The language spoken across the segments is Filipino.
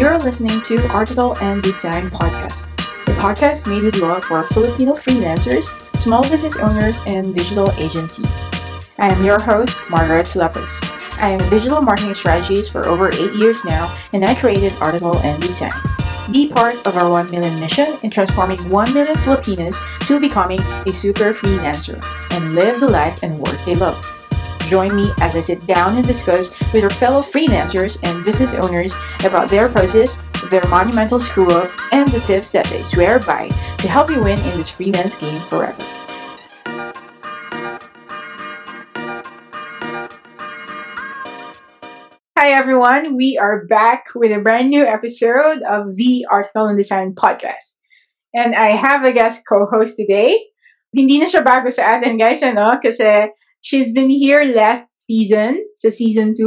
You're listening to Article and Design Podcast, a podcast made with love for Filipino freelancers, small business owners, and digital agencies. I am your host, Margaret Slapos. I am a digital marketing strategist for over eight years now, and I created Article and Design. Be part of our 1 million mission in transforming 1 million Filipinos to becoming a super freelancer and live the life and work they love. Join me as I sit down and discuss with our fellow freelancers and business owners about their process, their monumental screw up, and the tips that they swear by to help you win in this freelance game forever. Hi everyone, we are back with a brand new episode of the Article and Design podcast. And I have a guest co-host today. Hindi na siya bago sa atin guys, ano? Kasi she's been here last season, sa season 2.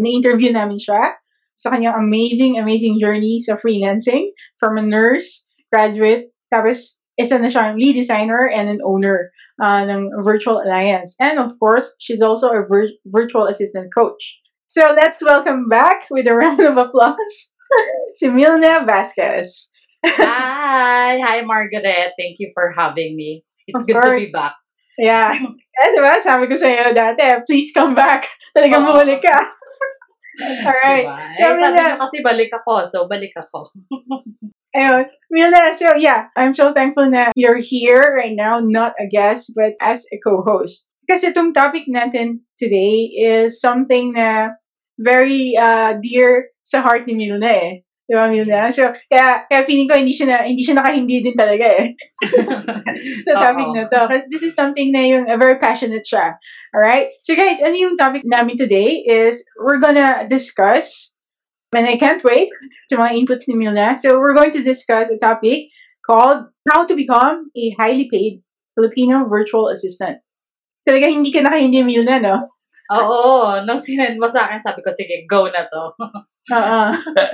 Na-interview namin siya sa kanyang amazing, amazing journey sa freelancing from a nurse, graduate, tapos isa na siyang lead designer and an owner uh, ng Virtual Alliance. And of course, she's also a vir- virtual assistant coach. So let's welcome back with a round of applause si Milna Vasquez. Hi! Hi, Margaret. Thank you for having me. It's Of good to be back. Yeah. Eh, di ba? Sabi ko sa'yo dati, please come back. Talagang Oo. bumalik ka. Alright. Diba? So, eh, sabi mo kasi balik ako, so balik ako. ayun. Milna, so yeah, I'm so thankful na you're here right now, not a guest, but as a co-host. Kasi itong topic natin today is something na very uh, dear sa heart ni Milna eh. Di ba, Milna? So, kaya, kaya feeling ko hindi siya, na, hindi siya nakahindi din talaga eh. sa topic na to. Kasi this is something na yung very passionate siya. Alright? So guys, ano yung topic namin today is we're gonna discuss, and I can't wait sa mga inputs ni Milna. So we're going to discuss a topic called How to Become a Highly Paid Filipino Virtual Assistant. Talaga hindi ka nakahindi, Milna, no? Oo, nung sinend mo sa akin, sabi ko, sige, go na to. Oo.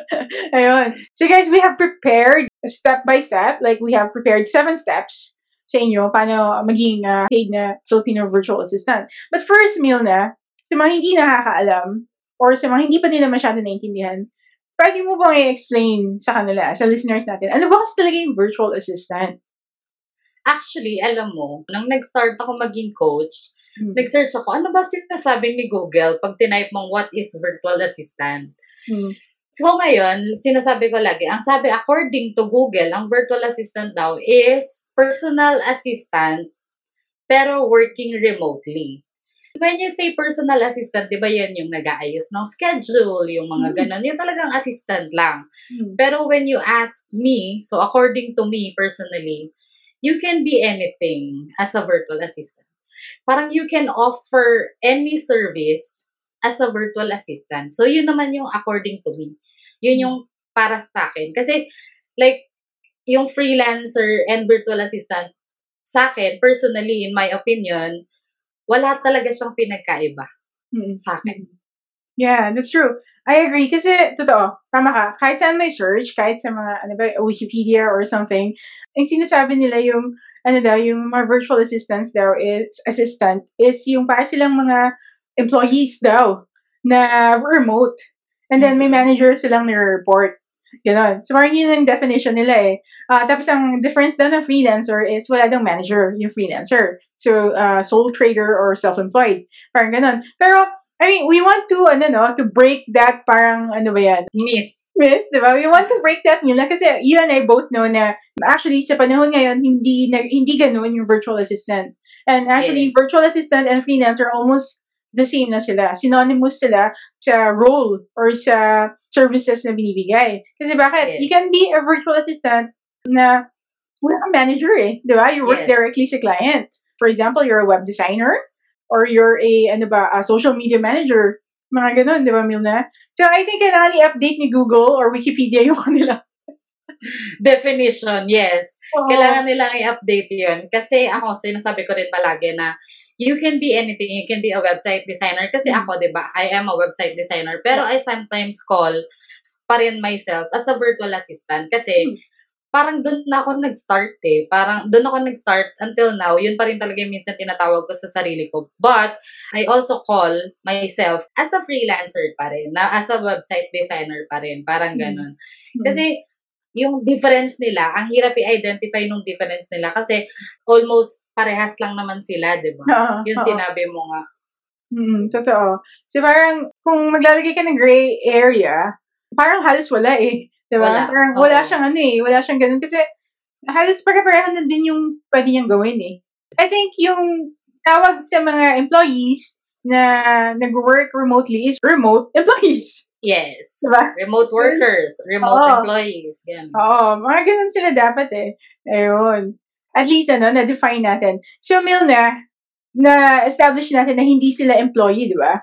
Ayun. So guys, we have prepared step by step, like we have prepared seven steps sa inyo paano maging uh, paid na Filipino virtual assistant. But first, Milna, sa mga hindi nakakaalam or sa mga hindi pa nila masyado naiintindihan, pwede mo bang i-explain sa kanila, sa listeners natin, ano ba kasi talaga yung virtual assistant? Actually, alam mo, nung nag-start ako maging coach, Hmm. nag-search ako, ano ba sinasabi ni Google pag tinype mong what is virtual assistant? Hmm. So ngayon, sinasabi ko lagi, ang sabi according to Google, ang virtual assistant daw is personal assistant pero working remotely. When you say personal assistant, di ba yan yung nag-aayos ng schedule, yung mga Mm. ganon, yung talagang assistant lang. Hmm. Pero when you ask me, so according to me personally, you can be anything as a virtual assistant. Parang you can offer any service as a virtual assistant. So, yun naman yung according to me. Yun yung para sa akin. Kasi, like, yung freelancer and virtual assistant, sa akin, personally, in my opinion, wala talaga siyang pinagkaiba Hmm. sa akin. Yeah, that's true. I agree. Kasi, totoo, tama ka. Kahit saan may search, kahit sa mga, ano ba, Wikipedia or something, ang sinasabi nila yung, ano daw, yung mga virtual assistants daw is, assistant, is yung para silang mga employees daw na remote. And then may manager silang nire-report. Ganon. So, parang yun ang definition nila eh. Ah, tapos, ang difference daw ng freelancer is wala daw manager yung freelancer. So, uh, sole trader or self-employed. Parang ganon. Pero, I mean, we want to, ano no, to break that parang, ano ba yan, Myth. myth, di ba? We want to break that myth kasi you and I both know na actually sa panahon ngayon, hindi, na, hindi ganun yung virtual assistant. And actually, Yes. virtual assistant and freelancer almost the same na sila. Synonymous sila sa role or sa services na binibigay. Kasi bakit? Yes. You can be a virtual assistant na wala kang manager eh. Di ba? You work Yes. directly sa client. For example, you're a web designer or you're a, ano ba, a social media manager. Mga ganun, di ba, Milna? So, I think kailangan i-update ni Google or Wikipedia yung kanila. Definition, yes. Oo. Kailangan nilang i-update yun. Kasi ako, sinasabi ko rin palagi na you can be anything. You can be a website designer. Kasi Mm. ako, di ba, I am a website designer. Pero I sometimes call pa rin myself as a virtual assistant. Kasi Mm. parang doon na ako nag-start eh. Parang doon ako nag-start until now. Yun pa rin talaga yung minsan tinatawag ko sa sarili ko. But I also call myself as a freelancer pa rin. Na as a website designer pa rin. Parang Mm. ganun. Hmm. Kasi yung difference nila, ang hirap i-identify nung difference nila kasi almost parehas lang naman sila, di ba? Oo, Yung oo. sinabi mo nga. Mm, totoo. So parang kung maglalagay ka ng gray area, parang halos wala eh. Di ba? Wala. Parang wala Oo. siyang ano eh. Wala siyang ganun. Kasi halos pare-pareho na din yung pwede niyang gawin eh. I think yung tawag sa mga employees na nag-work remotely is remote employees. Yes. Diba? Remote workers, remote Oo. employees. Yan. Oo, mga ganun sila dapat eh. Ayun. At least, ano, na-define natin. So, Milna, na-establish natin na hindi sila employee, di ba?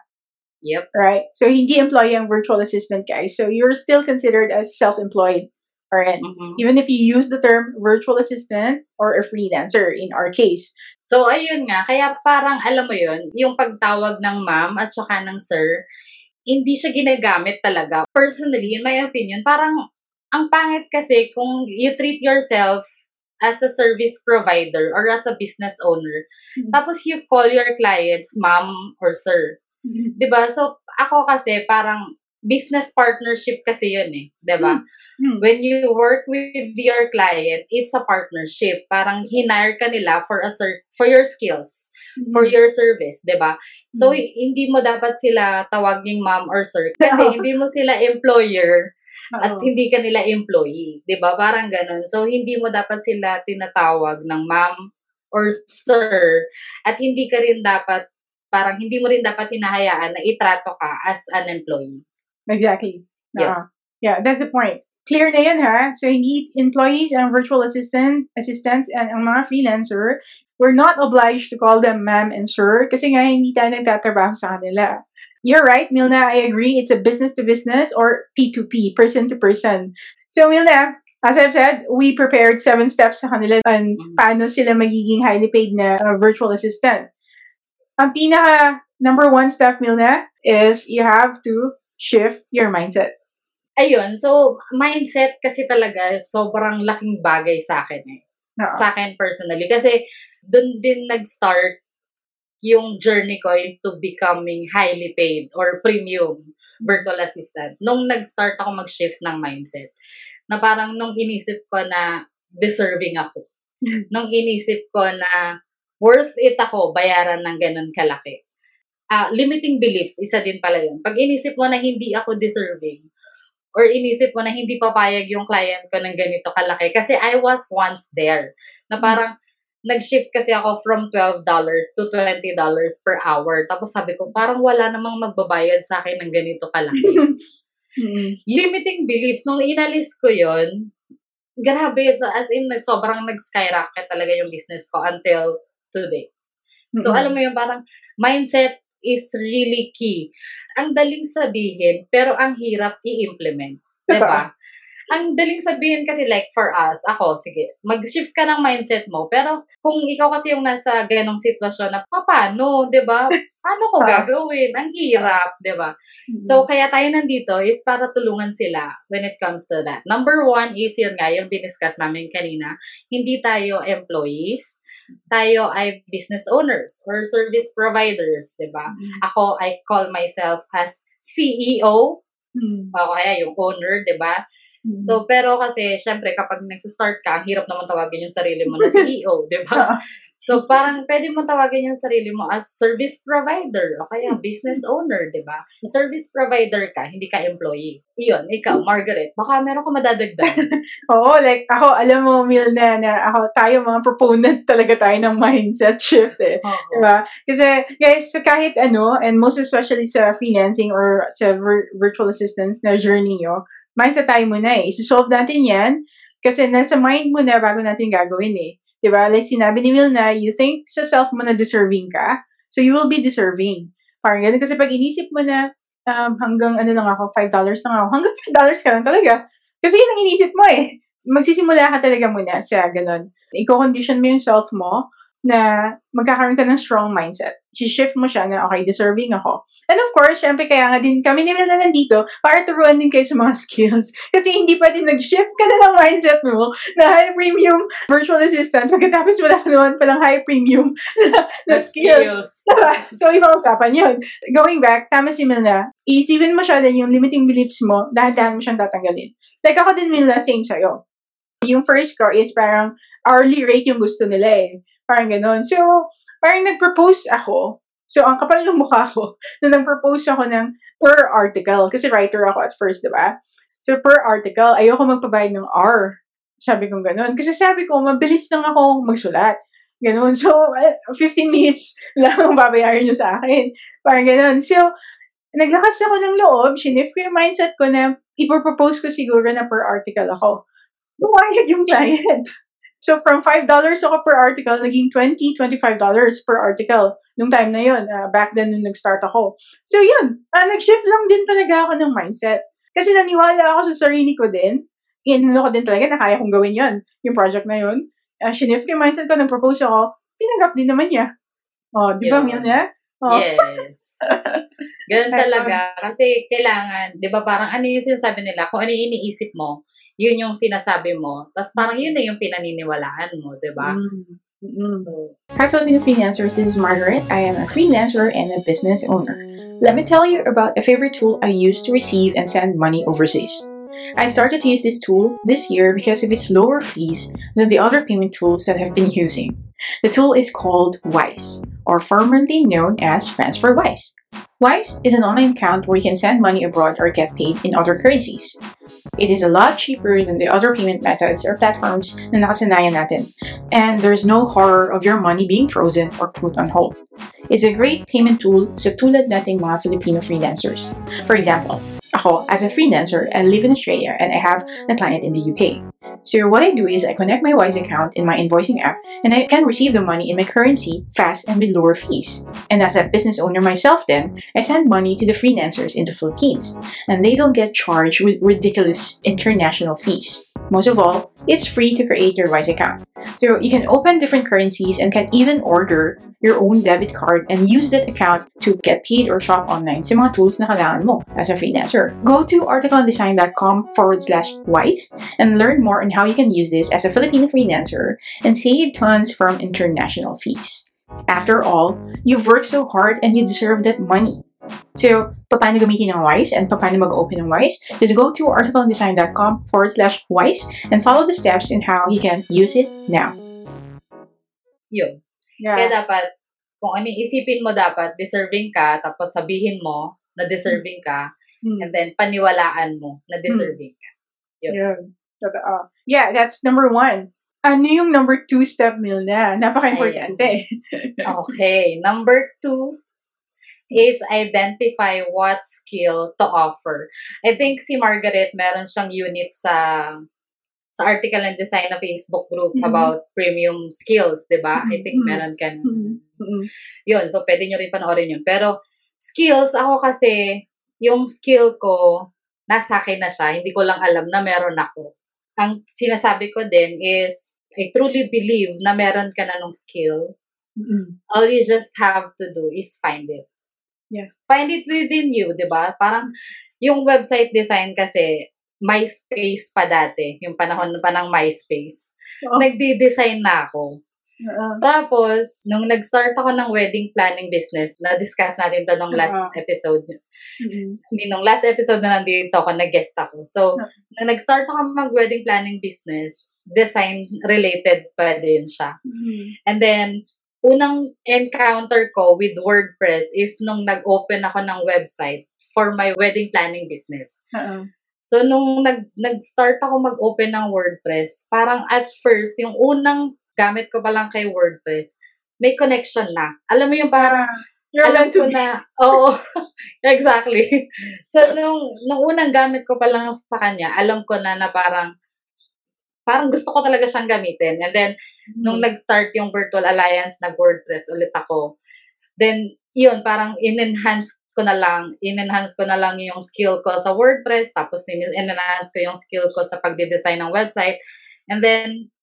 Yep. Right? So, hindi employee ang virtual assistant, guys. So, you're still considered as self-employed. Alright? Mhm. Even if you use the term virtual assistant or a freelancer in our case. So, ayun nga. Kaya parang, alam mo yun, yung pagtawag ng ma'am at saka ng sir, hindi siya ginagamit talaga. Personally, in my opinion, parang ang pangit kasi kung you treat yourself as a service provider or as a business owner, Mhm. tapos you call your clients ma'am or sir. 'Di ba? So, ako kasi parang business partnership kasi yun eh. 'di ba? Hmm. When you work with your client, it's a partnership. Parang hinire ka nila for a ser- for your skills, for your service, 'di ba? So Mm. hindi mo dapat sila tawaging ma'am or sir kasi Oo. hindi mo sila employer at Oo. hindi ka nila employee, 'di ba? Parang ganun. So hindi mo dapat sila tinatawag ng ma'am or sir at hindi ka rin dapat parang hindi mo rin dapat hinahayaan na itrato ka as an employee. Exactly. Yep. Oo. Yeah, that's the point. Clear na yan ha. So, hindi employees and virtual assistant, assistants and ang mga freelancer, we're not obliged to call them ma'am and sir kasi nga hindi tayo nagtatrabaho sa kanila. You're right, Milna. I agree. It's a business to business or P2P, person to person. So, Milna, as I've said, we prepared seven steps sa kanila on Mhm. paano sila magiging highly paid na uh, virtual assistant. Ang pinaka number one step, Milna, is you have to shift your mindset. Ayun, so mindset kasi talaga sobrang laking bagay sa akin eh. Oo. Sa akin personally. Kasi dun din nag-start yung journey ko into becoming highly paid or premium virtual assistant. Nung nag-start ako mag-shift ng mindset, na parang nung inisip ko na deserving ako. Nung inisip ko na worth it ako bayaran ng ganun kalaki. Ah, limiting beliefs, isa din pala yun. Pag inisip mo na hindi ako deserving, or inisip mo na hindi papayag yung client ko ng ganito kalaki. Kasi I was once there. Na parang, nag-shift kasi ako from $12 to $20 per hour. Tapos sabi ko, parang wala namang magbabayad sa akin ng ganito kalaki. Mm. Limiting beliefs, nung inalis ko yon grabe, so as in, sobrang nag-skyrocket talaga yung business ko until today. So, Mm-mm. alam mo yung parang mindset is really key. Ang daling sabihin, pero ang hirap i-implement. Diba? Ang daling sabihin kasi like for us, ako, sige, mag-shift ka ng mindset mo. Pero kung ikaw kasi yung nasa ganong sitwasyon na, "Pa, paano, di ba? Paano ko gagawin? Ang hirap, di ba? So, kaya tayo nandito is para tulungan sila when it comes to that. Number one is yun nga, yung diniscuss namin kanina, hindi tayo employees, tayo ay business owners or service providers, di ba? Mm. Ako, I call myself as CEO, Mm. o kaya yung owner, di ba? So, pero kasi, syempre, kapag nagsa-start ka, hirap naman tawagin yung sarili mo na CEO, di ba? So, parang pwede mo tawagin yung sarili mo as service provider o kaya business owner, di ba? Service provider ka, hindi ka employee. Iyon, ikaw, Margaret, baka meron ka madadagdag. Oo, like ako, alam mo, Milna, na ako, tayo mga proponent talaga tayo ng mindset shift eh. Oo. Diba? Kasi, guys, sa kahit ano, and most especially sa freelancing or sa vir- virtual assistants na journey nyo, mindset tayo muna eh. Isi-solve natin yan kasi nasa mind mo na bago natin gagawin eh. Diba? Like sinabi ni Milna, you think sa self mo na deserving ka, so you will be deserving. Parang ganun. Kasi pag inisip mo na um, hanggang ano lang ako, $5 lang ako, hanggang $5 ka lang talaga. Kasi yun ang inisip mo eh. Magsisimula ka talaga muna sa ganun. Iko-condition mo yung self mo na magkakaroon ka ng strong mindset. shift mo siya na, okay, deserving ako. And of course, syempre, kaya nga din kami ni Milna nandito para turuan din kayo sa mga skills. Kasi hindi pwede nag-shift ka na ng mindset mo na high premium virtual assistant pagkatapos wala naman palang high premium na, na skills. skills. so, ibang usapan yun. Going back, tama si Milna, isipin mo siya din yung limiting beliefs mo, dahan-dahan mo siyang tatanggalin. Like ako din, Milna, same sa'yo. Yung first ko is parang hourly rate yung gusto nila eh. Parang ganun. So, parang nag-propose ako. So, ang kapal ng mukha ko na nag-propose ako ng per article. Kasi writer ako at first, di ba? So, per article, ayoko magpabayad ng R. Sabi ko ganun. Kasi sabi ko, mabilis lang ako magsulat. Ganun. So, 15 eh, minutes lang ang babayaran nyo sa akin. Parang ganun. So, naglakas ako ng loob, shinif ko yung mindset ko na ipropose ko siguro na per article ako. Bumayag yung client. So, from $5 ako per article, naging $20, $25 per article. Nung time na yun, uh, back then nung nag-start ako. So, yun. Uh, nag-shift lang din talaga ako ng mindset. Kasi naniwala ako sa sarili ko din. Inano ko din talaga na kaya kong gawin yun. Yung project na yun. Uh, shinif ko yung mindset ko, nag-propose ako, tinanggap din naman niya. Oh, di ba, yeah. Milna? Oh. Yes. Ganun talaga. Kasi kailangan, di ba parang ano yung sinasabi nila, kung ano yung iniisip mo, yun yung sinasabi mo. Tapos parang yun na yung pinaniniwalaan mo, di ba? Mm-hmm. So, Hi Filipino Freelancers, this is Margaret. I am a freelancer and a business owner. Let me tell you about a favorite tool I use to receive and send money overseas. I started to use this tool this year because of its lower fees than the other payment tools that I've been using. The tool is called Wise, or formerly known as TransferWise. Wise is an online account where you can send money abroad or get paid in other currencies. It is a lot cheaper than the other payment methods or platforms na nakasanayan natin, and there's no horror of your money being frozen or put on hold. It's a great payment tool sa tulad nating mga Filipino freelancers. For example, ako, as a freelancer, I live in Australia and I have a client in the UK. So what I do is I connect my Wise account in my invoicing app and I can receive the money in my currency fast and with lower fees. And as a business owner myself then, I send money to the freelancers in the Philippines and they don't get charged with ridiculous international fees. Most of all, it's free to create your Wise account. So you can open different currencies and can even order your own debit card and use that account to get paid or shop online sa mga tools na kailangan mo as a freelancer. Go to articleondesign.com forward slash wise and learn more on how you can use this as a Filipino freelancer and save tons from international fees. After all, you've worked so hard and you deserve that money. So, paano gamitin ng WISE and paano mag-open ng WISE? Just go to articledesign.com forward slash WISE and follow the steps in how you can use it now. Yun. Yeah. Kaya dapat, kung ano isipin mo dapat, deserving ka, tapos sabihin mo na deserving ka, mm. and then paniwalaan mo na deserving ka. Yun. Yun. Totoo. Yeah, that's number one. Ano yung number two step, Milna? Napaka-importante. okay. Number two is identify what skill to offer. I think si Margaret, meron siyang unit sa sa article and design na Facebook group mm-hmm. about premium skills, di ba? Mm-hmm. I think mm-hmm. meron ka mm-hmm. Yun, so pwede nyo rin panoorin yun. Pero skills, ako kasi, yung skill ko, nasa akin na siya. Hindi ko lang alam na meron ako. Ang sinasabi ko din is, I truly believe na meron ka na ng skill. Mm-hmm. All you just have to do is find it. Yeah. Find it within you, di ba? Parang, yung website design kasi, MySpace pa dati, yung panahon pa ng MySpace. Oh. Nagdi-design na ako. Uh-huh. Tapos, nung nag-start ako ng wedding planning business, na-discuss natin to nung last uh-huh. episode. Mm-hmm. I mean, nung last episode na nandito ako, nag-guest ako. So, uh-huh. nung nag-start ako mag-wedding planning business, design-related pa din siya. Mm-hmm. And then, unang encounter ko with WordPress is nung nag-open ako ng website for my wedding planning business. Uh-oh. So, nung nag, nag-start ako mag-open ng WordPress, parang at first, yung unang gamit ko pa lang kay WordPress, may connection na. Alam mo yung parang, You're alam ko na, oo, exactly. So, nung, nung unang gamit ko pa lang sa kanya, alam ko na na parang, parang gusto ko talaga siyang gamitin. And then, mm-hmm. nung nag-start yung Virtual Alliance, nag-WordPress ulit ako. Then, yun, parang in-enhance ko na lang, in-enhance ko na lang yung skill ko sa WordPress, tapos in-enhance ko yung skill ko sa pagde-design ng website. And then,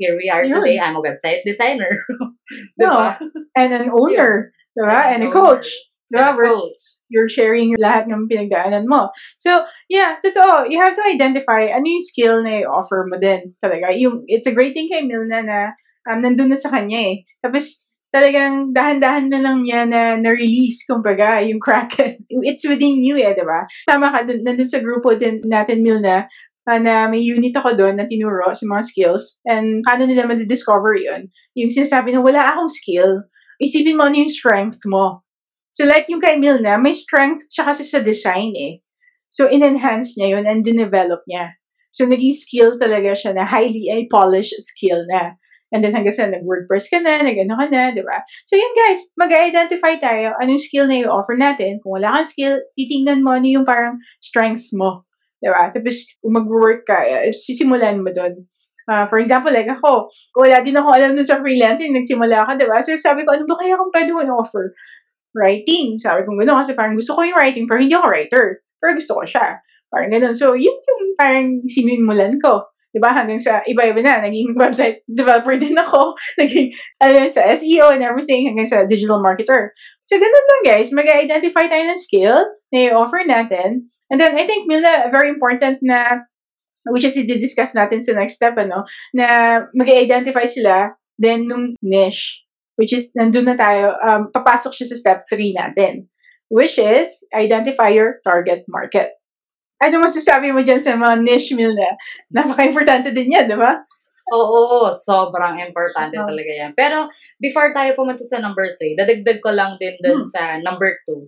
here we are yun. today. I'm a website designer. Diba? And an owner, diba? And a coach. Diba? And a We're- coach. You're sharing lahat ng pinagdaanan mo. So, yeah, totoo. You have to identify ano yung skill na i-offer mo din. Talaga. Yung, it's a great thing kay Milna na um, nandun na sa kanya eh. Tapos, talagang dahan-dahan na lang niya na na-release, kumbaga, yung Kraken. It's within you eh, di ba? Tama ka, dun, nandun sa grupo din natin, Milna, ah, na may unit ako doon na tinuro sa mga skills. And paano nila madidiscover yun? Yung sinasabi na wala akong skill, isipin mo ano yung strength mo. So like yung kay Milna, may strength siya kasi sa design eh. So in-enhance niya yun and dinevelop niya. So naging skill talaga siya na highly ay polished skill na. And then hanggang sa nag-WordPress ka na, nag-ano ka na, di ba? So yun guys, mag-identify tayo anong skill na i-offer natin. Kung wala kang skill, titingnan mo ano yung parang strengths mo. Di ba? Tapos mag-work ka, eh, sisimulan mo doon. Ah, for example, like ako, wala din ako alam dun sa freelancing, nagsimula ako, di ba? So sabi ko, ano ba kaya kung pwede ko offer? Writing. Sabi ko gano'n kasi parang gusto ko yung writing pero hindi ako writer. Pero gusto ko siya. Parang gano'n. So, yun yung parang sinimulan ko. Diba? Hanggang sa iba-iba na. Naging website developer din ako. Naging ano, sa SEO and everything. Hanggang sa digital marketer. So, ganun lang guys. Mag-identify tayo ng skill na i-offer natin. And then, I think, Milna, very important na which is i-discuss natin sa next step, ano, na mag-identify sila then nung niche which is nandun na tayo, um, papasok siya sa step 3 natin, which is identify your target market. Ano masasabi mo dyan sa mga niche meal na? Napaka-importante din yan, di ba? Oo, sobrang importante Oo. talaga yan. Pero before tayo pumunta sa number 3, dadagdag ko lang din dun Hmm. sa number 2.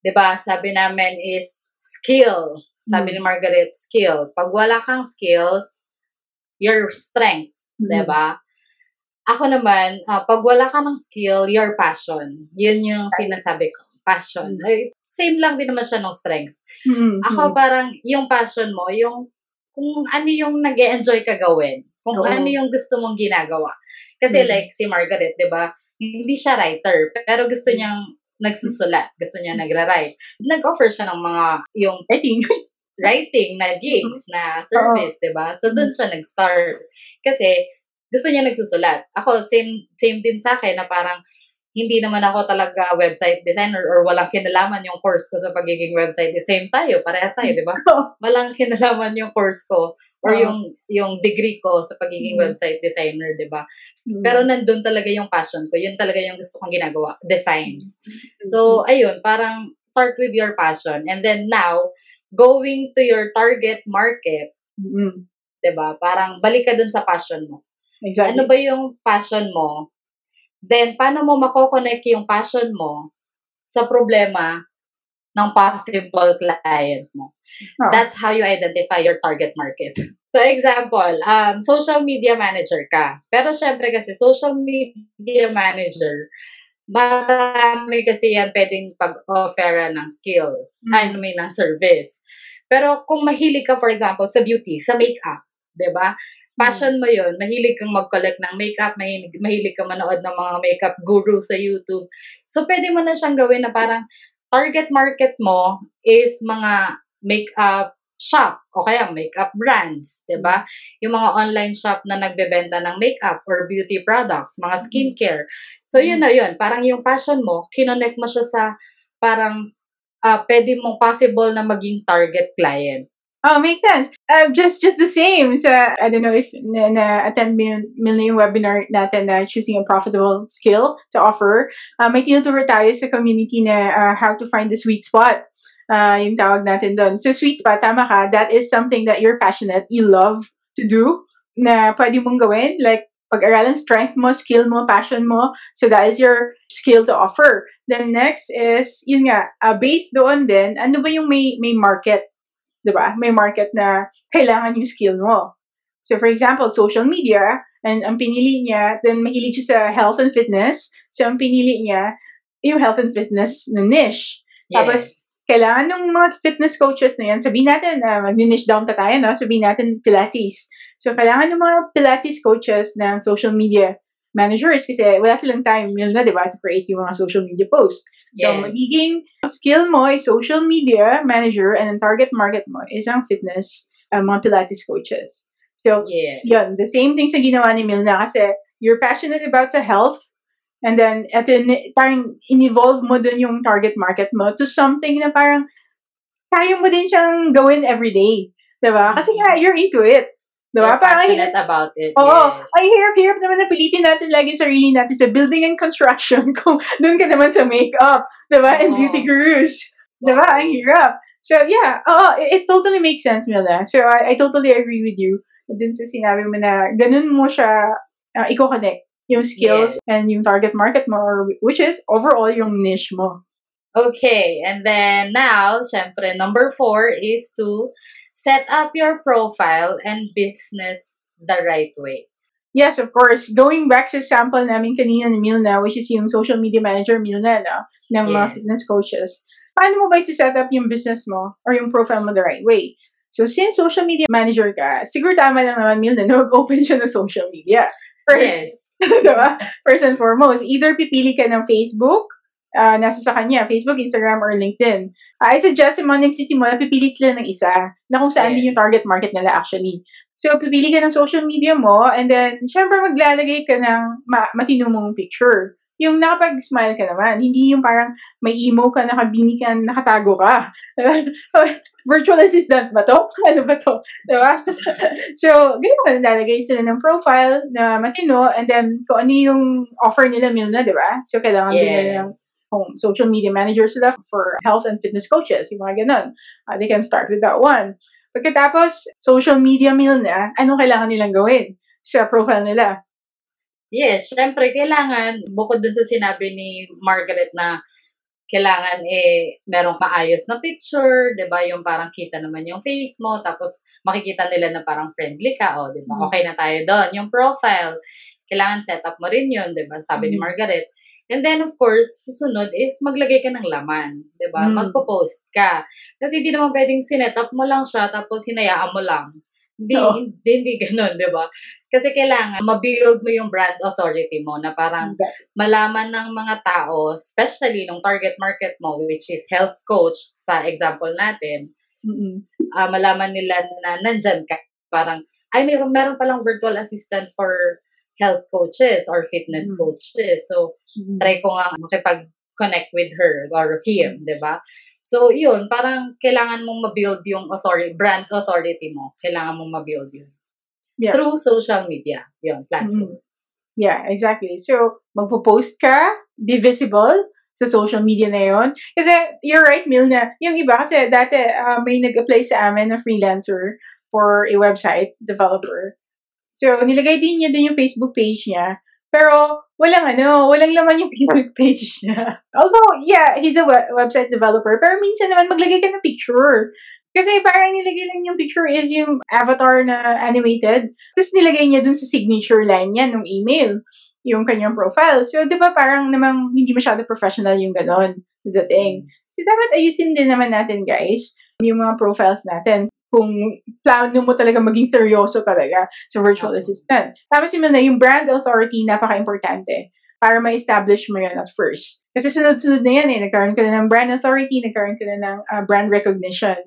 'Di ba? Sabi namin is skill. Sabi Hmm. ni Margaret, skill. Pag wala kang skills, your strength, 'di ba? Ako naman, ah, pag wala ka ng skill, your passion. Yun yung sinasabi ko. Passion. Hmm. Ay, same lang din naman siya ng strength. Mm, Ako parang yung passion mo, yung kung ano yung nag enjoy ka gawin. Kung Oo. ano yung gusto mong ginagawa. Kasi Mm. like si Margaret, 'di ba? Hindi siya writer, pero gusto niyang nagsusulat, gusto niya nagra-write. Nag-offer siya ng mga yung think. writing na gigs, na service, 'di ba? So doon siya nag-start. Kasi gusto niya nagsusulat. Ako same same din sa akin na parang hindi naman ako talaga website designer or walang kinalaman yung course ko sa pagiging website. Same tayo, parehas tayo, 'di ba? walang kinalaman yung course ko or Oo. yung yung degree ko sa pagiging Mhm. website designer, 'di ba? Mm. Pero nandun talaga yung passion ko. Yun talaga yung gusto kong ginagawa, designs. Mm-hmm. So, ayun, parang start with your passion and then now going to your target market, Mm, 'di ba? Parang balik ka dun sa passion mo. exactly. Ano ba yung passion mo? Then paano mo mako-connect yung passion mo sa problema ng possible client mo? Ah. That's how you identify your target market. So example, um, social media manager ka. Pero syempre kasi social media manager, marami kasi yan pwedeng pag-offeran ng skills, Mm. I mean, ng service. Pero kung mahilig ka, for example, sa beauty, sa makeup, 'di ba? Passion mo yun, mahilig kang mag-collect ng makeup, mahilig, mahilig kang manood ng mga makeup guru sa YouTube. So, pwede mo na siyang gawin na parang target market mo is mga makeup shop o kaya makeup brands, 'di ba? Yung mga online shop na nagbebenta ng makeup or beauty products, mga skincare. So yun na yun, parang yung passion mo, kinonect mo siya sa parang ah pwede mong possible na maging target client. Oh, makes sense. Uh, just just the same. So, I don't know if na attend mo yung, mo webinar natin na choosing a profitable skill to offer. Uh, may tinuturo tayo sa community na uh, how to find the sweet spot. Uh, yung tawag natin doon. So, sweet spot, tama ka. That is something that you're passionate, you love to do, na pwede mong gawin. Like, pag-aralan strength mo, skill mo, passion mo. So, that is your skill to offer. Then next is, yun nga, uh, based doon din, ano ba yung may, may market 'di ba? May market na kailangan yung skill mo. So for example, social media, and ang pinili niya, then mahilig siya sa health and fitness. So ang pinili niya, yung health and fitness na niche. Tapos, kailangan ng mga fitness coaches na yan, sabihin natin, uh, mag-niche down pa tayo, no? Sabihin natin Pilates. So, kailangan ng mga Pilates coaches ng social media managers kasi wala silang time, meal na, di ba, to create yung mga social media posts. So, Yes. magiging skill mo ay social media manager and ang target market mo is ang fitness, uh, mga Pilates coaches. So, yes. yun, the same thing sa ginawa ni Milna kasi you're passionate about sa health, and then, eto, parang in-evolve mo dun yung target market mo to something na parang kaya mo din siyang gawin every day. Diba? Kasi nga, you're into it. Diba? You're passionate about it. Oo. yes. Ay, hirap-hirap naman na pilitin natin lagi sarili natin sa building and construction kung doon ka naman sa makeup, diba? And Oo. beauty gurus. Diba? Oo. Ang hirap. So, yeah. Oo, it, it totally makes sense, Milda. So, I, I totally agree with you dun sa sinabi mo na ganun mo siya uh, i-connect yung skills and yung target market mo, or, which is overall yung niche mo. Okay, and then now, syempre, number four is to set up your profile and business the right way. Yes, of course. Going back sa sample namin kanina ni Milna, which is yung social media manager Milna, no, ng mga Yes. fitness coaches, paano mo ba set up yung business mo or yung profile mo the right way? So, since social media manager ka, siguro tama lang naman, Milna, na mag-open siya ng social media. First, Yes. diba? First and foremost, either pipili ka ng Facebook, ah, nasa sa kanya, Facebook, Instagram, or LinkedIn. I suggest yung mga nagsisimula, pipili sila ng isa na kung saan Yeah. din yung target market nila actually. So, pipili ka ng social media mo, and then, syempre, maglalagay ka ng ma- matino mong picture. Yung nakapag-smile ka naman, hindi yung parang may emo ka, nakabini ka, nakatago ka. Virtual assistant ba to? Ano ba to? Diba? so, ganyan ka, lalagay sila ng profile na matino, and then, kung ano yung offer nila, Milna, di ba? So, kailangan din nila ng Yes. kung social media managers sila for health and fitness coaches, yung mga ganun. Uh, they can start with that one. Pagkatapos, social media meal na, anong kailangan nilang gawin sa profile nila? Yes, syempre, kailangan, bukod dun sa sinabi ni Margaret na kailangan eh, merong maayos na picture, di ba? Yung parang kita naman yung face mo, tapos makikita nila na parang friendly ka, o, di ba? Mm. Okay na tayo doon. Yung profile, kailangan set up mo rin yun, di ba? Sabi ni Mm. Margaret. And then, of course, susunod is maglagay ka ng laman, di ba? Mm. Magpo-post ka. Kasi hindi naman pwedeng sinet up mo lang siya, tapos hinayaan mo lang. Hindi, Oo. hindi, hindi ganun, di ba? Kasi kailangan ma-build mo yung brand authority mo na parang malaman ng mga tao, especially nung target market mo, which is health coach, sa example natin, Mm-mm. ah, malaman nila na nandyan ka. Parang, ay, meron, meron palang virtual assistant for health coaches or fitness Mm. coaches. So, try ko nga makipag-connect with her or him, di ba? So, yun, parang kailangan mong ma-build yung authority, brand authority mo. Kailangan mong ma-build yun. Yeah. Through social media, yun, platforms. Yeah, exactly. So, magpo-post ka, be visible sa social media na yon. Kasi, you're right, Milna. Yung iba, kasi dati ah, may nag-apply sa amin na freelancer for a website developer. So, nilagay din niya din yung Facebook page niya. Pero, walang ano, walang laman yung Facebook page niya. Although, yeah, he's a we- website developer. Pero minsan naman, maglagay ka ng picture. Kasi parang nilagay lang yung picture is yung avatar na animated. Tapos nilagay niya dun sa signature line niya nung email, yung kanyang profile. So, di ba parang namang hindi masyado professional yung ganon dating. So, dapat ayusin din naman natin, guys, yung mga profiles natin. Kung plano mo talaga maging seryoso talaga sa virtual Oo. assistant. Tapos yun na, yung brand authority, napaka-importante para ma-establish mo yun at first. Kasi sunod-sunod na yan eh. Nagkaroon ka na ng brand authority, nagkaroon ka na ng ah, brand recognition.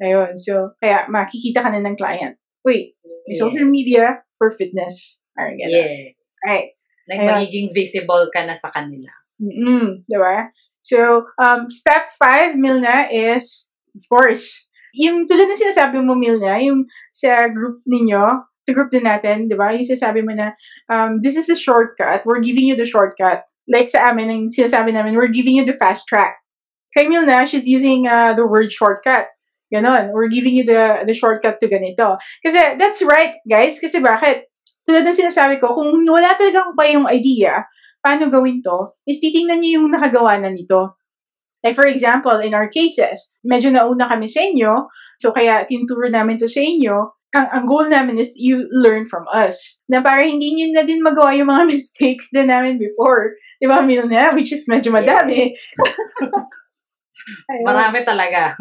Ayun. So, kaya makikita ka na ng client. Wait, may social Yes. media for fitness. Parang gano'n. Yes. Right. Like, Ayan. magiging visible ka na sa kanila. Mm-mm, diba? So, um, step five, Milna, is, of course, yung tulad ng sinasabi mo, Milna, yung sa group ninyo, sa group din natin, di ba? Yung sinasabi mo na, um, this is the shortcut. We're giving you the shortcut. Like sa amin, yung sinasabi namin, we're giving you the fast track. Kay Milna, she's using uh, the word shortcut. Ganon. We're giving you the the shortcut to ganito. Kasi, that's right, guys. Kasi bakit? Tulad ng sinasabi ko, kung wala talaga kayong idea, paano gawin to, is titingnan niyo yung nakagawa na nito. Like for example, in our cases, medyo nauna kami sa inyo, so kaya tinuturo namin to sa inyo, ang, ang goal namin is you learn from us. Na para hindi nyo na din magawa yung mga mistakes din namin before. Di ba, Milna? Which is medyo madami. Ayun. Marami talaga.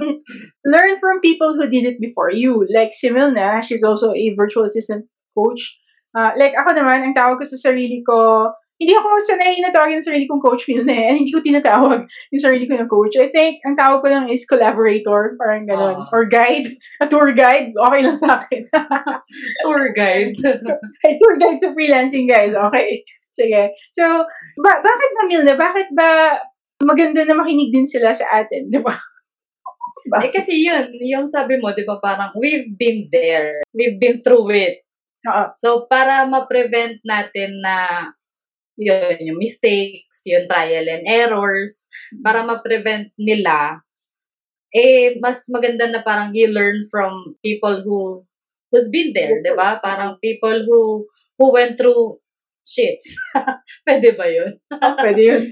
learn from people who did it before you. Like si Milna, she's also a virtual assistant coach. Uh, like ako naman, ang tawag ko sa sarili ko, hindi ako sanay na tawagin yung sarili kong coach Milna eh. And hindi ko tinatawag yung sarili ko ng coach. I think, ang tawag ko lang is collaborator, parang gano'n. Ah. Or guide. A tour guide. Okay lang sa akin. Tour guide. A tour guide to freelancing, guys. Okay. Sige. So, ba- bakit ba, Milna? Bakit ba maganda na makinig din sila sa atin? Di ba? eh kasi yun, yung sabi mo, di ba parang we've been there. We've been through it. Oo. So, para ma-prevent natin na yun, yung mistakes, yung trial and errors, para ma-prevent nila, eh, mas maganda na parang you learn from people who who's been there, di ba? Parang people who who went through shits. Pwede ba yun? Oh, pwede yun.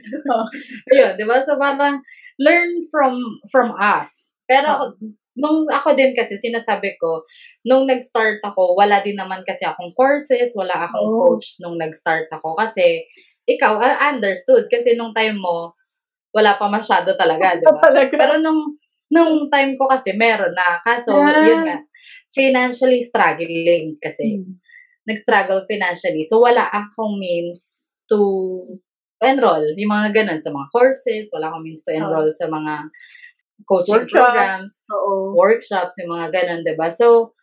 Ayun, di ba? So, parang learn from from us. Pero, Oo. Nung ako din kasi, sinasabi ko, nung nag-start ako, wala din naman kasi akong courses, wala akong Oh. coach nung nag-start ako. Kasi, ikaw, ah, understood. Kasi nung time mo, wala pa masyado talaga, di ba? Pero nung, nung time ko kasi, meron na. Kaso, Ah. yun nga, financially struggling kasi Hmm. nag-struggle financially. So, wala akong means to enroll. Yung mga ganun sa mga courses, wala akong means to enroll sa mga coaching Workshops. programs, Oo. workshops, yung mga ganun, 'di ba So,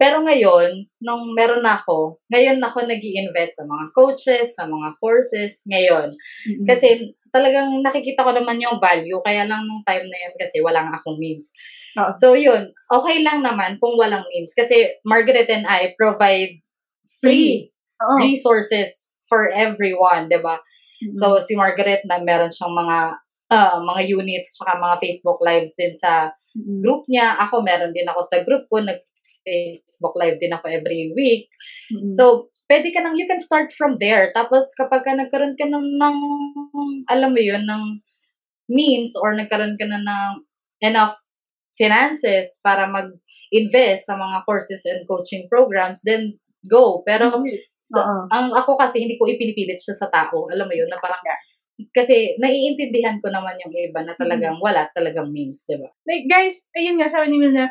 pero ngayon, nung meron na ako, ngayon ako nag invest sa mga coaches, sa mga courses, ngayon. Mm-mm. Kasi talagang nakikita ko naman yung value, kaya lang nung time na yun kasi wala nga akong means. Oo. So yun, okay lang naman kung walang means. Kasi Margaret and I provide free Oo. resources for everyone, 'di ba? Mm-mm. So si Margaret na meron siyang mga ah, mga units saka mga Facebook lives din sa Mm-mm. group niya. Ako meron din ako sa group ko, nag Facebook live din ako every week. Mm-mm. So, pwede ka nang, you can start from there. Tapos, kapag ka nagkaroon ka ng, ng alam mo yun, ng means or nagkaroon ka na ng enough finances para mag-invest sa mga courses and coaching programs, then go. Pero, sa, Oo. ang ako kasi, hindi ko ipinipilit siya sa tao. Alam mo yun, na parang, kasi naiintindihan ko naman yung iba na talagang wala talagang means, di ba? like, guys, ayun nga, sabi ni Mil na,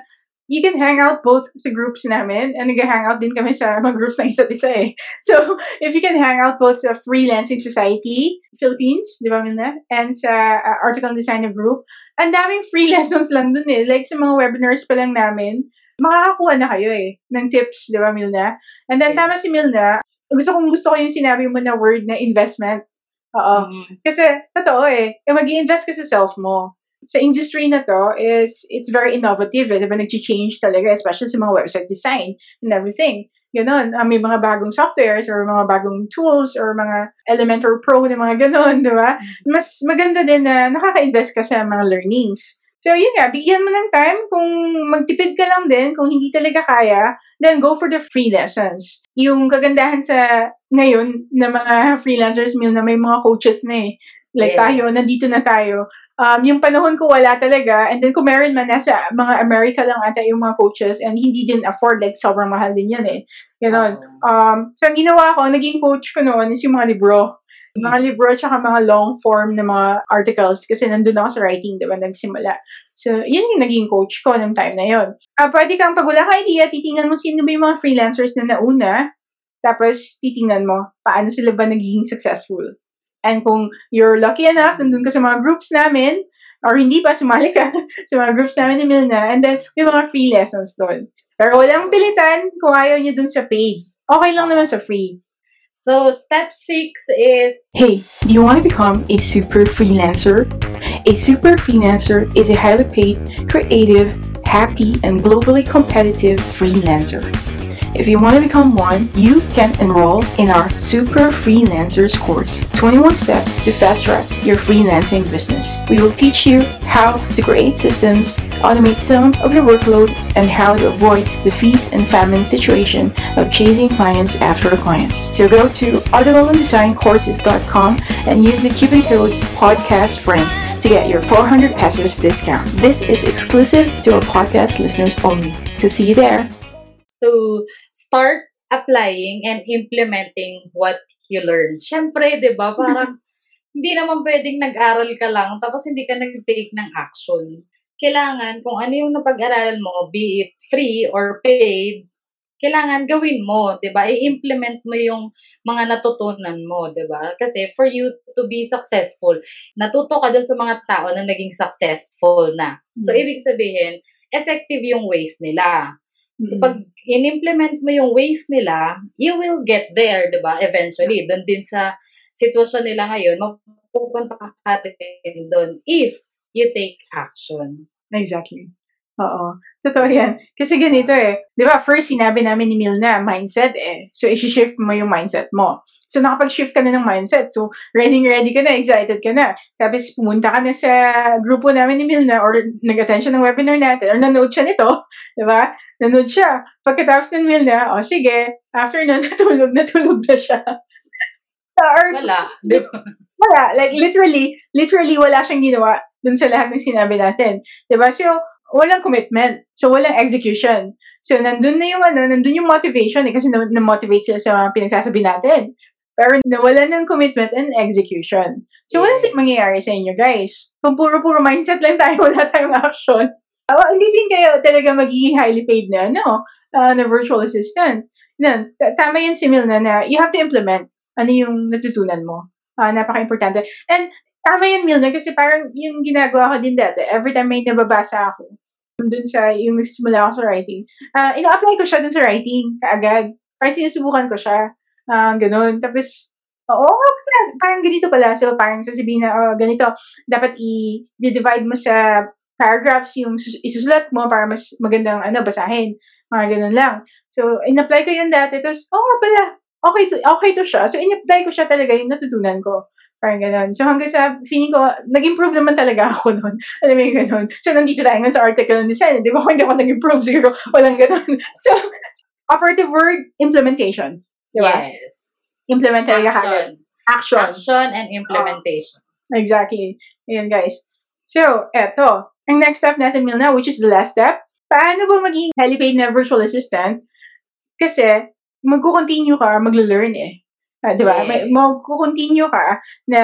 you can hang out both sa groups namin, and nag-hang out din kami sa mga groups ng isa't isa eh. So, if you can hang out both sa Freelancing Society, Philippines, di ba Milna? And sa uh, Article Designer Group, ang daming free lessons lang dun eh. Like sa mga webinars pa lang namin, makakakuha na kayo eh, ng tips, di ba Milna? And then, tama si Milna, gusto kong gusto ko yung sinabi mo na word na investment. Oo. Mm. Kasi, totoo eh, mag invest ka sa self mo. Sa industry na to is, it's very innovative eh, di ba? Nag-change talaga, especially sa mga website design and everything. Ganon, ah, may mga bagong softwares or mga bagong tools or mga Elementor Pro na mga ganon, di ba? Mas maganda din na nakaka-invest ka sa mga learnings. So, yun nga, bigyan mo ng time. Kung magtipid ka lang din, kung hindi talaga kaya, then go for the free lessons. Yung kagandahan sa ngayon na mga freelancers, Mil, na may mga coaches na eh. Like Yes. tayo, nandito na tayo. Um, yung panahon ko wala talaga. And then kung meron man, nasa mga America lang ata yung mga coaches and hindi din afford, like sobrang mahal din yun eh. Ganon. Um, so, ang ginawa ko, naging coach ko noon is yung mga libro. Mga libro tsaka mga long form na mga articles kasi nandun ako sa writing, di ba, nagsimula. So, yun yung naging coach ko ng time na yun. Ah, pwede kang pag wala ka idea, titingnan mo sino ba yung mga freelancers na nauna, tapos titingnan mo paano sila ba naging successful. And kung you're lucky enough, nandun ka sa mga groups namin, or hindi pa, sumali ka sa mga groups namin ni Milna, and then may mga free lessons doon. Pero walang pilitan kung ayaw nyo dun sa paid. Okay lang naman sa free. So, step six is Hey, do you want to become a super freelancer? A super freelancer is a highly paid, creative, happy, and globally competitive freelancer. If you want to become one, you can enroll in our Super Freelancers course 21 Steps to Fast Track Your Freelancing Business. We will teach you how to create systems, automate some of your workload, and how to avoid the feast and famine situation of chasing clients after clients. So go to articleanddesigncourses.com and use the coupon code PODCASTFRIEND to get your 400 pesos discount. This is exclusive to our podcast listeners only. So see you there. To start applying and implementing what you learned. Siyempre, di ba, parang hindi naman pwedeng nag-aral ka lang tapos hindi ka nag-take ng action. Kailangan, kung ano yung napag-aralan mo, be it free or paid, kailangan gawin mo, 'di ba? I-implement mo yung mga natutunan mo, 'di ba? Kasi for you to be successful, natuto ka dun sa mga tao na naging successful na. So Mm. ibig sabihin, effective yung ways nila. So Mm. pag in-implement mo yung ways nila, you will get there, 'di ba? Eventually, doon din sa sitwasyon nila ngayon, mapupunta ka din doon if you take action. Exactly. Oo. Totoo yan. Kasi ganito eh. Di ba, first sinabi namin ni Milna, mindset eh. So, isi-shift mo yung mindset mo. So, nakapag-shift ka na ng mindset. So, ready-ready ka na, excited ka na. Tapos, pumunta ka na sa grupo namin ni Milna or nag-attend siya ng webinar natin or nanood siya nito. Di ba? Nanood siya. Pagkatapos ng Milna, o oh, sige, after nun, natulog, natulog na siya. or, Wala. 'di ba? wala. Like, literally, literally, wala siyang ginawa dun sa lahat ng sinabi natin. Diba? So, walang commitment. So, walang execution. So, nandun na yung, ano, nandun yung motivation eh, kasi na- na-motivate sila sa mga pinagsasabi natin. Pero nawala ng commitment and execution. So, Yeah. din mangyayari sa inyo, guys. Kung puro-puro mindset lang tayo, wala tayong action. Uh, hindi din kayo talaga magiging highly paid na, no? Uh, na virtual assistant. Yan, tama yan si Milna na you have to implement ano yung natutunan mo. Ah, napaka-importante. And tama yan, Milna, kasi parang yung ginagawa ko din dati, every time may nababasa ako, dun sa, yung simula ako sa writing, ah ina-apply ko siya dun sa writing, kaagad. Parang sinusubukan ko siya. Ah, ganun. Tapos, oo, pala, parang ganito pala. So, parang sasabihin na, oh, ganito, dapat i-divide mo sa paragraphs yung sus- isusulat mo para mas magandang ano, basahin. Mga ganun lang. So, in-apply ko yun dati. Tapos, oo nga pala, okay to, okay to siya. So, in-apply ko siya talaga yung natutunan ko. Parang ganun. So, hanggang sa, feeling ko, nag-improve naman talaga ako noon. Alam mo yung ganun. So, nandito tayo nga sa article ng design. Di ba? Kung hindi ako nag-improve, siguro walang ganun. So, operative word, implementation. Di ba? Yes. Implement talaga. Action. Action. Action and implementation. Exactly. Ayan, guys. So, eto. Ang next step natin, Milna, which is the last step, paano ba maging helipaid na virtual assistant? Kasi, magko-continue ka, maglo-learn eh. Ah, di ba? Yes. May- Magko-continue ka na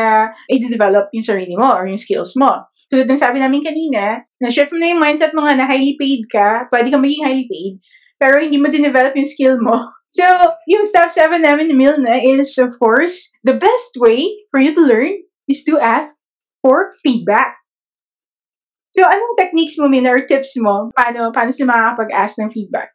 i-develop yung sarili mo or yung skills mo. Tulad ng sabi namin kanina, na-shift mo na yung mindset mo nga na highly paid ka, pwede ka maging highly paid, pero hindi mo din-develop yung skill mo. So, yung step 7 namin ni Milna is, of course, the best way for you to learn is to ask for feedback. So, anong techniques mo, Milna, or tips mo? Paano, paano sila makakapag-ask ng feedback?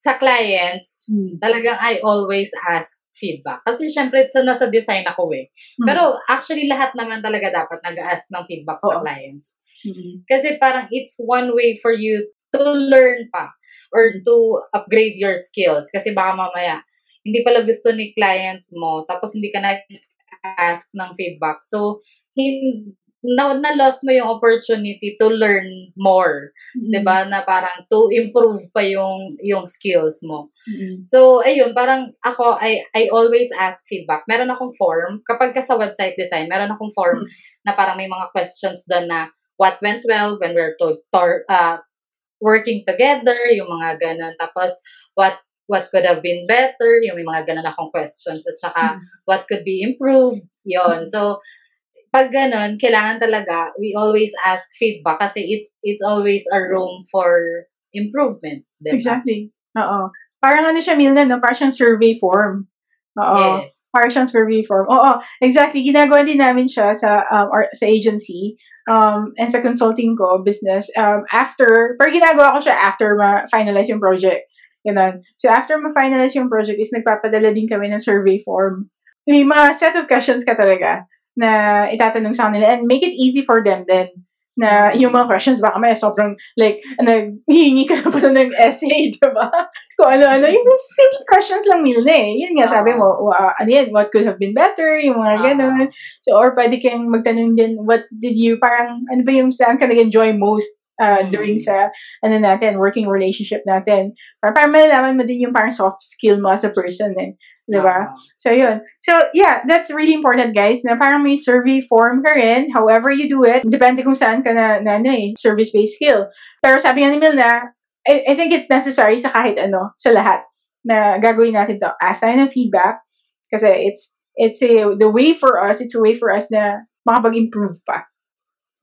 Sa clients, talagang I always ask feedback. Kasi syempre, sa nasa design ako eh. Hmm. Pero actually, lahat naman talaga dapat nag-ask ng feedback sa Oo. clients. Mm. Kasi parang it's one way for you to learn pa or to upgrade your skills. Kasi baka mamaya, hindi pala gusto ni client mo, tapos hindi ka na-ask ng feedback. So, hin- na, na-lost mo yung opportunity to learn more. Mm. 'di ba Na parang to improve pa yung, yung skills mo. Mm. So, ayun, parang ako, I, I always ask feedback. Meron akong form. Kapag ka sa website design, meron akong form na parang may mga questions doon na what went well when we're to, tor- uh, working together, yung mga ganun. Tapos, what what could have been better, yung may mga ganun akong questions. At saka, Mm. what could be improved, yon So, pag ganun, kailangan talaga, we always ask feedback kasi it's it's always a room for improvement. Diba? Exactly. Oo. Parang ano siya, Milna, no? Parang siyang survey form. Oo. Yes. Parang siyang survey form. Oo, exactly. Ginagawa din namin siya sa um, or, sa agency um, and sa consulting ko, business. Um, after, pero ginagawa ko siya after ma-finalize yung project. Ganun. So, after ma-finalize yung project is nagpapadala din kami ng survey form. May mga set of questions ka talaga na itatanong sa kanila and make it easy for them then na yung mga questions baka may sobrang like naghihingi ka pa ng essay, di ba? Kung ano-ano. Yung simple questions lang nila eh. Yun nga, sabi mo, wa- ano yan, what could have been better, yung mga Ah. ganun. So, or pwede kang magtanong din, what did you, parang, ano ba yung saan ka nag-enjoy most uh, Mm. during sa, ano natin, working relationship natin. Para, para malalaman mo din yung parang soft skill mo as a person eh. Di ba? Ah. So, yun. So, yeah, that's really important, guys, na parang may survey form ka rin, however you do it, depende kung saan ka na, na ano eh, service-based skill. Pero sabi nga ni Milna, I, I think it's necessary sa kahit ano, sa lahat, na gagawin natin to. Ask tayo ng feedback, kasi it's, it's a, the way for us, it's a way for us na makapag-improve pa.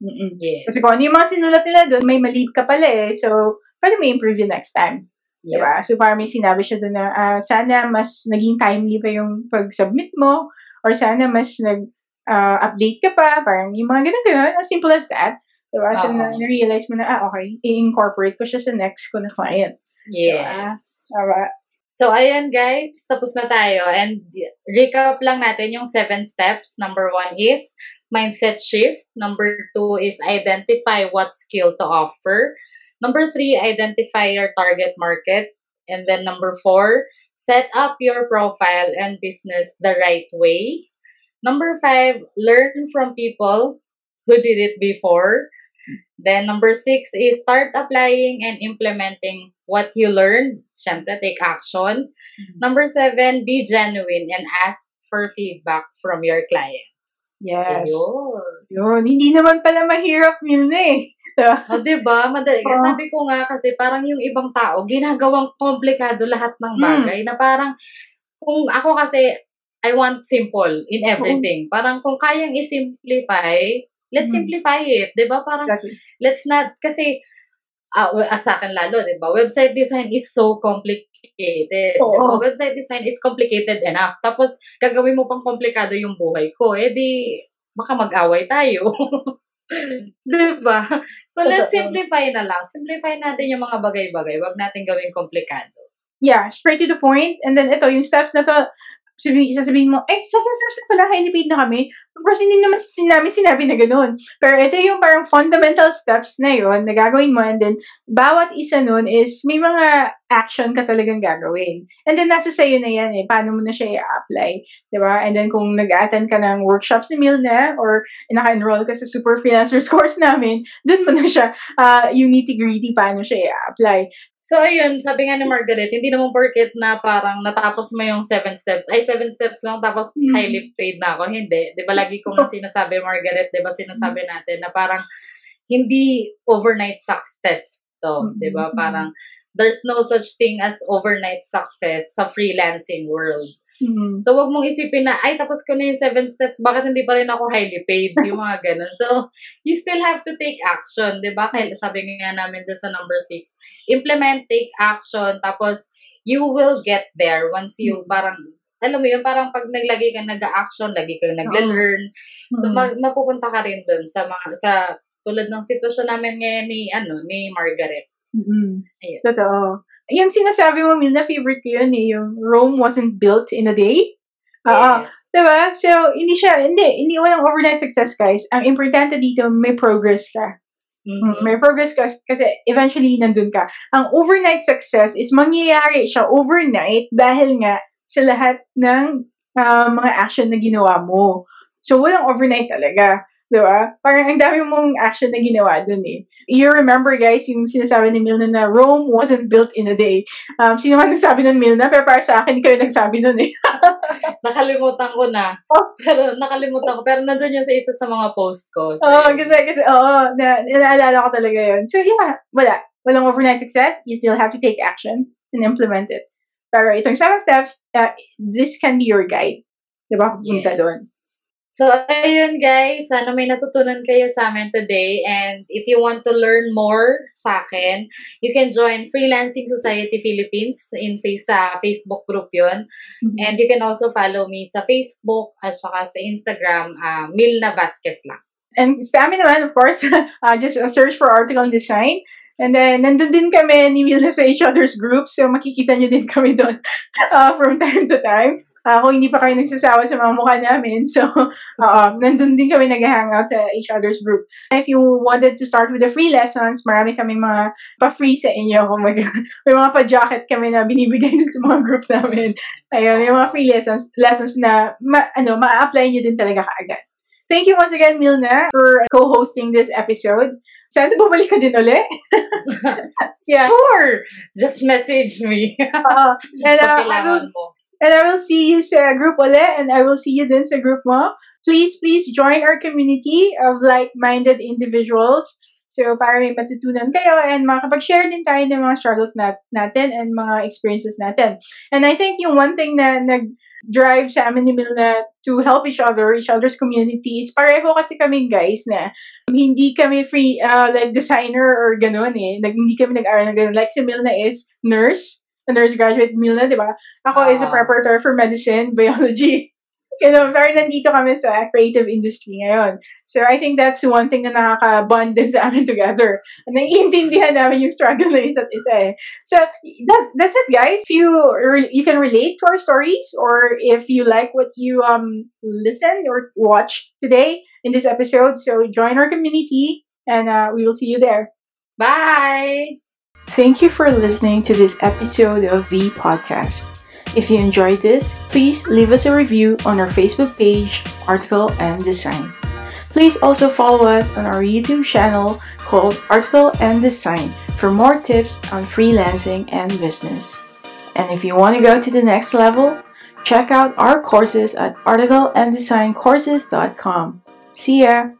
Mm-mm. Yes. Kasi kung ano yung mga sinulat nila doon, may mali ka pala eh, so, pwede may improve you next time. Yep. Diba? So parang may sinabi siya doon na ah, sana mas naging timely pa yung pag-submit mo or sana mas nag-update ka pa. Parang yung mga ganun-ganun. As simple as that. Diba? So na- na-realize mo na, ah, okay, i-incorporate ko siya sa next ko na client. Yes. Diba? So, ayan guys, tapos na tayo. And recap lang natin yung seven steps. Number one is mindset shift. Number two is identify what skill to offer. Number three, identify your target market. And then number four, set up your profile and business the right way. Number five, learn from people who did it before. Then number six is start applying and implementing what you learned. Siyempre, take action. Number seven, be genuine and ask for feedback from your clients. Yes. Ayun. Yun. Hindi naman pala mahirap yun eh. Diba? O, diba? Madali. Oo. Sabi ko nga kasi parang yung ibang tao, ginagawang komplikado lahat ng Hmm. bagay na parang, kung ako kasi, I want simple in everything. Parang kung kayang i-simplify, let's Hmm. simplify it. Diba? Parang, Exactly. let's not, kasi, ah, sa akin lalo, di ba? Website design is so complicated. Oo. Di ba? Website design is complicated enough. Tapos, gagawin mo pang komplikado yung buhay ko. Eh di, baka mag-away tayo. di ba? So, let's simplify na lang. Simplify natin yung mga bagay-bagay. Wag natin gawing komplikado. Yeah, straight to the point. And then ito, yung steps na to, sabi, sasabihin mo, eh, seven na pala, highly paid na kami. Of course, hindi naman sin- namin sinabi na ganun. Pero ito yung parang fundamental steps na yun na gagawin mo. And then, bawat isa nun is may mga action ka talagang gagawin. And then, nasa sa'yo na yan eh. Paano mo na siya i-apply. Diba? And then, kung nag-attend ka ng workshops ni Milna or naka-enroll ka sa Super Freelancers course namin, dun mo na siya, uh, yung nitty-gritty paano siya i-apply. So, ayun, sabi nga ni Margaret, hindi naman porket na parang natapos mo yung seven steps. Ay, seven steps lang, tapos Mhm. highly paid na ako. Hindi. Di ba, lagi ko nga sinasabi, Margaret, di ba, sinasabi natin na parang hindi overnight success to. Di ba? Mhm. Parang there's no such thing as overnight success sa freelancing world. Mhm. So, wag mong isipin na, ay, tapos ko na yung seven steps, bakit hindi pa rin ako highly paid? Yung mga ganun. So, you still have to take action, di ba? Kaya sabi nga namin doon sa number six, implement, take action, tapos you will get there once you parang, alam mo yun, parang pag naglagay ka nag-action, lagi kang nagle-learn. So, Mhm. mag, mapupunta ka rin doon sa mga, sa, tulad ng sitwasyon namin ngayon ni, ano, ni Margaret. Mm-mm. Ayun. Totoo. Yung sinasabi mo, Mil, na favorite ko yun eh, yung Rome wasn't built in a day. Oo. Yes. Diba? So, hindi siya, hindi, hindi walang overnight success, guys. Ang importante dito, may progress ka. Mhm. May progress ka kasi eventually nandun ka. Ang overnight success is mangyayari siya overnight dahil nga sa lahat ng ah, mga action na ginawa mo. So, walang overnight talaga. Di ba? Parang ang dami mong action na ginawa dun eh. You remember guys, yung sinasabi ni Milna na Rome wasn't built in a day. Um, sino man nagsabi nun Milna, pero para sa akin, kayo nagsabi nun eh. Nakalimutan ko na. Oh. Pero nakalimutan ko. Pero nandun yun sa isa sa mga post ko. So, Oo, kasi, kasi, oo, na, naalala ko talaga yun. So, yeah, wala. Walang overnight success. You still have to take action and implement it. Pero itong seven steps, uh, this can be your guide. Diba? Pupunta doon. So, ayun guys, sana may natutunan kayo sa amin today. And if you want to learn more sa akin, you can join Freelancing Society Philippines in face, sa Facebook group yun. Mhm. And you can also follow me sa Facebook at saka sa Instagram, uh, Milna Vasquez lang. And sa amin naman, of course, uh, just uh, search for article and design. And then, nandun din kami ni Milna sa each other's group. So, makikita nyo din kami doon uh, from time to time. Uh, kung hindi pa kayo nagsasawa sa mga mukha namin. So, uh, nandun din kami nag-hangout sa each other's group. If you wanted to start with the free lessons, marami kami mga pa-free sa inyo. Kung mag- may mga pa-jacket kami na binibigay dun sa mga group namin. Ayun, yung mga free lessons, lessons na ma- ano, ma-apply nyo din talaga kaagad. Thank you once again, Milna, for co-hosting this episode. Sana bumalik ka din uli. Yeah. Sure! Just message me. Oo. and, uh, I will. And I will see you sa group uli and I will see you din sa group mo. Please, please join our community of like-minded individuals. So, para may matutunan kayo and makapag-share din tayo ng mga struggles nat natin and mga experiences natin. And I think yung one thing na nag drive sa amin ni Milna to help each other, each other's communities. Pareho kasi kami guys na hindi kami free uh, like designer or ganun eh. Nag, hindi kami nag-aral na ganun. Like si Milna is nurse, a nurse graduate Milna, di ba? Ako uh, is a preparatory for medicine, biology you know, very nandito kami sa creative industry ngayon. So, I think that's one thing na nakaka-bond din sa amin together. Naiintindihan namin yung struggle na isa't isa eh. So, that's, that's it, guys. If you, you can relate to our stories or if you like what you um listen or watch today in this episode, so join our community and uh, we will see you there. Bye! Thank you for listening to this episode of the podcast. If you enjoyed this, please leave us a review on our Facebook page, Article and Design. Please also follow us on our YouTube channel called Article and Design for more tips on freelancing and business. And if you want to go to the next level, check out our courses at articleanddesigncourses.com. See ya!